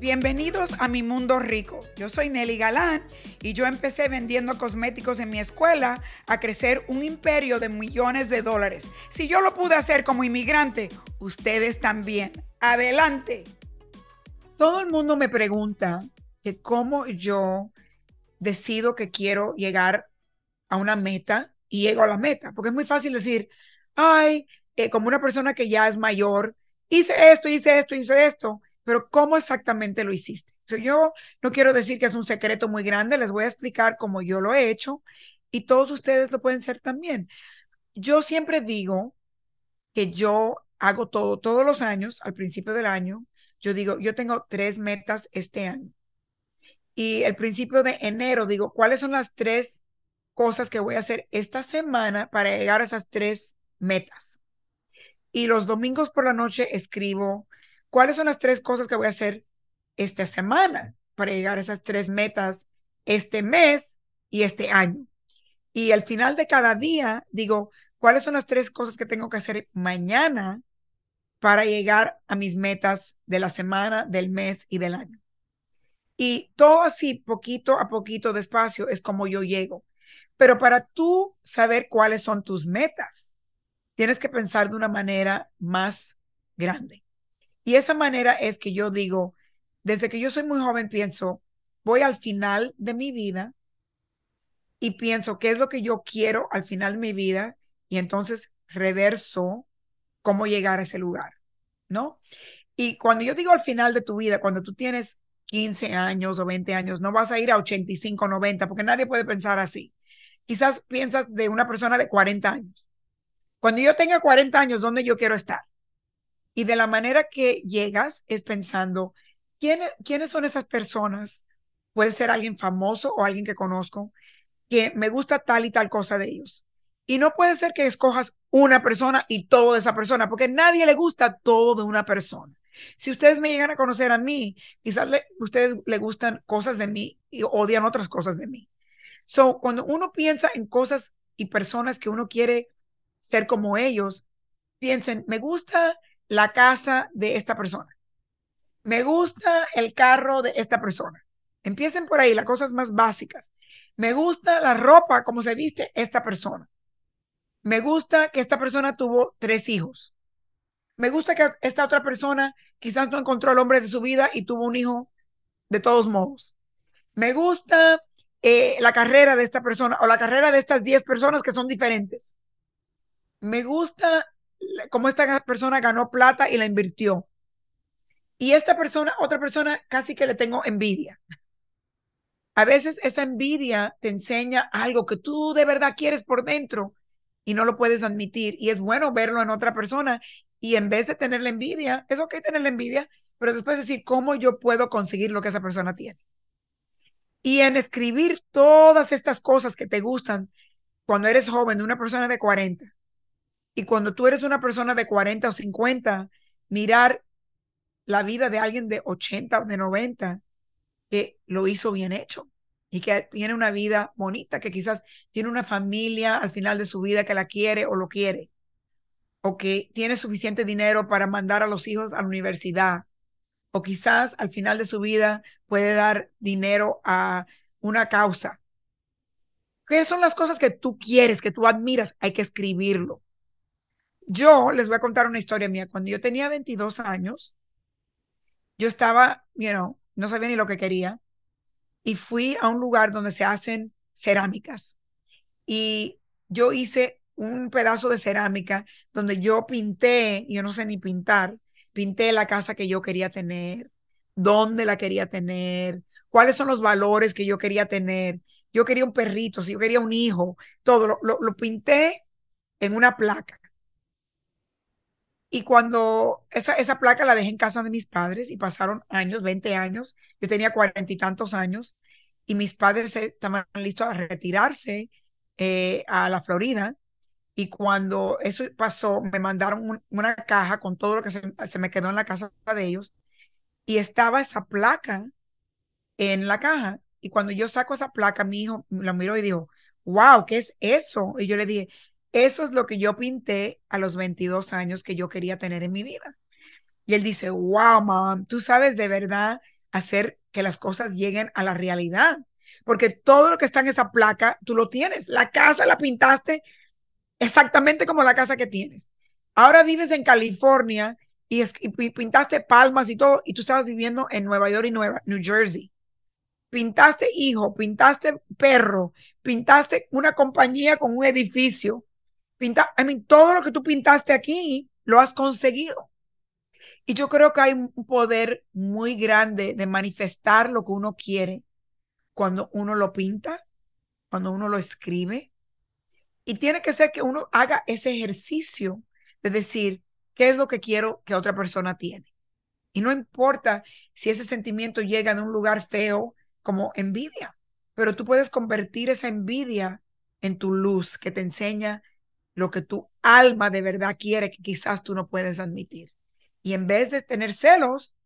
Bienvenidos a mi mundo rico. Yo soy Nelly Galán y yo empecé vendiendo cosméticos en mi escuela a crecer un imperio de millones de dólares. Si yo lo pude hacer como inmigrante, ustedes también. Adelante. Todo el mundo me pregunta que cómo yo decido que quiero llegar a una meta y llego a la meta, porque es muy fácil decir, ay, eh, como una persona que ya es mayor, hice esto, hice esto, hice esto pero ¿cómo exactamente lo hiciste? yo no quiero decir que es un secreto muy grande, les voy a explicar cómo yo lo he hecho y todos ustedes lo pueden hacer también. Yo siempre digo que yo hago todo, todos los años, al principio del año, yo digo, yo tengo tres metas este año. Y el principio de enero digo, ¿cuáles son las tres cosas que voy a hacer esta semana para llegar a esas tres metas? Y los domingos por la noche escribo ¿cuáles son las tres cosas que voy a hacer esta semana para llegar a esas tres metas este mes y este año? Y al final de cada día digo, ¿cuáles son las tres cosas que tengo que hacer mañana para llegar a mis metas de la semana, del mes y del año? Y todo así, poquito a poquito, despacio, es como yo llego. Pero para tú saber cuáles son tus metas, tienes que pensar de una manera más grande. Y esa manera es que yo digo, desde que yo soy muy joven, pienso, voy al final de mi vida y pienso qué es lo que yo quiero al final de mi vida y entonces reverso cómo llegar a ese lugar, ¿no? Y cuando yo digo al final de tu vida, cuando tú tienes 15 años o 20 años, no vas a ir a 85, 90, porque nadie puede pensar así. Quizás piensas de una persona de 40 años. Cuando yo tenga 40 años, ¿dónde yo quiero estar? Y de la manera que llegas es pensando, ¿quiénes, ¿quiénes son esas personas? Puede ser alguien famoso o alguien que conozco, que me gusta tal y tal cosa de ellos. Y no puede ser que escojas una persona y todo de esa persona, porque nadie le gusta todo de una persona. Si ustedes me llegan a conocer a mí, quizás le, ustedes le gustan cosas de mí y odian otras cosas de mí. So, cuando uno piensa en cosas y personas que uno quiere ser como ellos, piensen, me gusta la casa de esta persona. Me gusta el carro de esta persona. Empiecen por ahí, las cosas más básicas. Me gusta la ropa como se viste esta persona. Me gusta que esta persona tuvo tres hijos. Me gusta que esta otra persona quizás no encontró el hombre de su vida y tuvo un hijo de todos modos. Me gusta eh, la carrera de esta persona o la carrera de estas diez personas que son diferentes. Me gusta cómo esta persona ganó plata y la invirtió. Y esta persona, otra persona, casi que le tengo envidia. A veces esa envidia te enseña algo que tú de verdad quieres por dentro y no lo puedes admitir. Y es bueno verlo en otra persona. Y en vez de tener la envidia, es ok tener la envidia, pero después decir cómo yo puedo conseguir lo que esa persona tiene. Y en escribir todas estas cosas que te gustan cuando eres joven, una persona de 40, y cuando tú eres una persona de 40 o 50, mirar la vida de alguien de 80 o de 90 que lo hizo bien hecho y que tiene una vida bonita, que quizás tiene una familia al final de su vida que la quiere o lo quiere, o que tiene suficiente dinero para mandar a los hijos a la universidad, o quizás al final de su vida puede dar dinero a una causa. ¿Qué son las cosas que tú quieres, que tú admiras? Hay que escribirlo. Yo les voy a contar una historia mía. Cuando yo tenía 22 años, yo estaba, you know, no sabía ni lo que quería y fui a un lugar donde se hacen cerámicas. Y yo hice un pedazo de cerámica donde yo pinté, yo no sé ni pintar, pinté la casa que yo quería tener, dónde la quería tener, cuáles son los valores que yo quería tener. Yo quería un perrito, si yo quería un hijo, todo lo, lo pinté en una placa. Y cuando esa, esa placa la dejé en casa de mis padres y pasaron años, 20 años, yo tenía cuarenta y tantos años y mis padres estaban listos a retirarse eh, a la Florida. Y cuando eso pasó, me mandaron una caja con todo lo que se, se, me quedó en la casa de ellos. Y estaba esa placa en la caja. Y cuando yo saco esa placa, mi hijo la miró y dijo, wow, ¿qué es eso? Y yo le dije, eso es lo que yo pinté a los 22 años que yo quería tener en mi vida. Y él dice, wow, mom, tú sabes de verdad hacer que las cosas lleguen a la realidad. Porque todo lo que está en esa placa, tú lo tienes. La casa la pintaste exactamente como la casa que tienes. Ahora vives en California y, pintaste palmas y todo, y tú estabas viviendo en Nueva York y Nueva, New Jersey. Pintaste hijo, pintaste perro, pintaste una compañía con un edificio. Pinta, todo lo que tú pintaste aquí lo has conseguido. Y yo creo que hay un poder muy grande de manifestar lo que uno quiere cuando uno lo pinta, cuando uno lo escribe. Y tiene que ser que uno haga ese ejercicio de decir, ¿qué es lo que quiero que otra persona tiene? Y no importa si ese sentimiento llega de un lugar feo como envidia, pero tú puedes convertir esa envidia en tu luz que te enseña lo que tu alma de verdad quiere que quizás tú no puedes admitir. Y en vez de tener celos,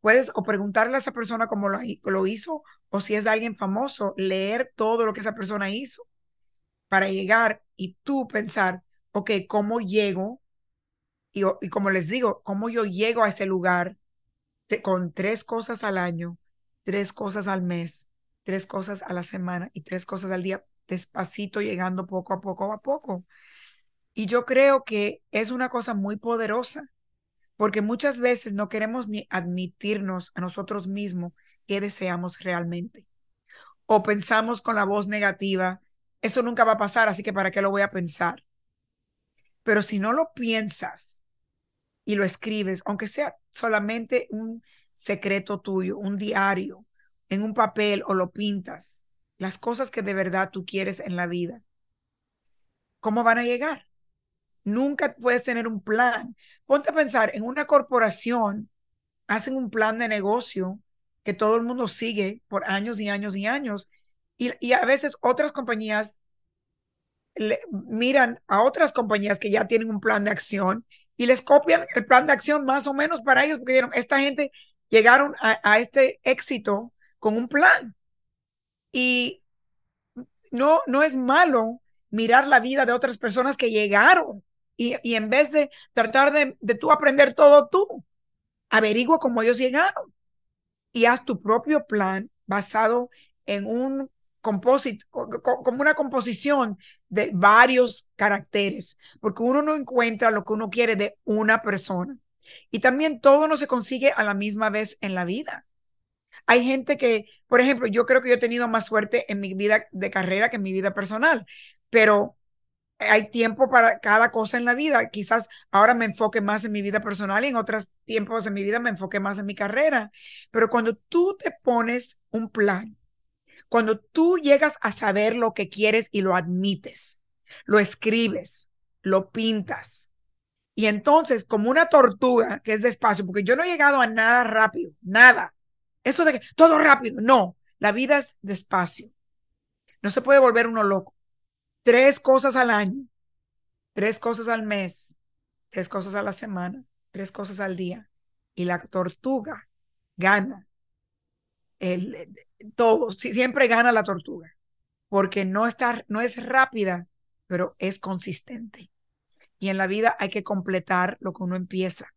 puedes o preguntarle a esa persona cómo lo, lo hizo o si es alguien famoso, leer todo lo que esa persona hizo para llegar y tú pensar, ok, ¿cómo llego? Y, y como les digo, ¿cómo yo llego a ese lugar con tres cosas al año, tres cosas al mes, tres cosas a la semana y tres cosas al día, despacito, llegando poco a poco a poco? Y yo creo que es una cosa muy poderosa porque muchas veces no queremos ni admitirnos a nosotros mismos qué deseamos realmente. O pensamos con la voz negativa, eso nunca va a pasar, así que ¿para qué lo voy a pensar? Pero si no lo piensas y lo escribes, aunque sea solamente un secreto tuyo, un diario, en un papel o lo pintas, las cosas que de verdad tú quieres en la vida, ¿cómo van a llegar? Nunca puedes tener un plan. Ponte a pensar, en una corporación hacen un plan de negocio que todo el mundo sigue por años y años y años. Y, a veces otras compañías miran a otras compañías que ya tienen un plan de acción y les copian el plan de acción más o menos para ellos, porque dijeron, esta gente llegaron a, a este éxito con un plan. Y no, no es malo mirar la vida de otras personas que llegaron y, en vez de tratar de, de tú aprender todo tú, averigua cómo ellos llegaron y haz tu propio plan basado en un compósito, como una composición de varios caracteres, porque uno no encuentra lo que uno quiere de una persona. Y también todo no se consigue a la misma vez en la vida. Hay gente que, por ejemplo, yo creo que yo he tenido más suerte en mi vida de carrera que en mi vida personal, pero hay tiempo para cada cosa en la vida. Quizás ahora me enfoque más en mi vida personal y en otros tiempos de mi vida me enfoque más en mi carrera. Pero cuando tú te pones un plan, cuando tú llegas a saber lo que quieres y lo admites, lo escribes, lo pintas. Y entonces, como una tortuga que es despacio, porque yo no he llegado a nada rápido, nada. Eso de que todo rápido, no, la vida es despacio. No se puede volver uno loco tres cosas al año, tres cosas al mes, tres cosas a la semana, tres cosas al día. Y la tortuga gana. El, todo, siempre gana la tortuga, porque no, está, no es rápida, pero es consistente. Y en la vida hay que completar lo que uno empieza.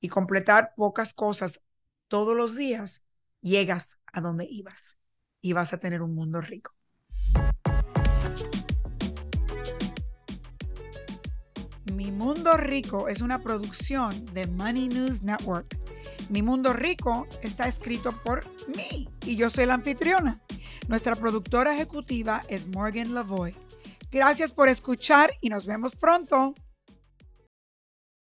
Y completar pocas cosas todos los días, llegas a donde ibas y vas a tener un mundo rico. Mi Mundo Rico es una producción de Money News Network. Mi Mundo Rico está escrito por mí y yo soy la anfitriona. Nuestra productora ejecutiva es Morgan Lavoy. Gracias por escuchar y nos vemos pronto.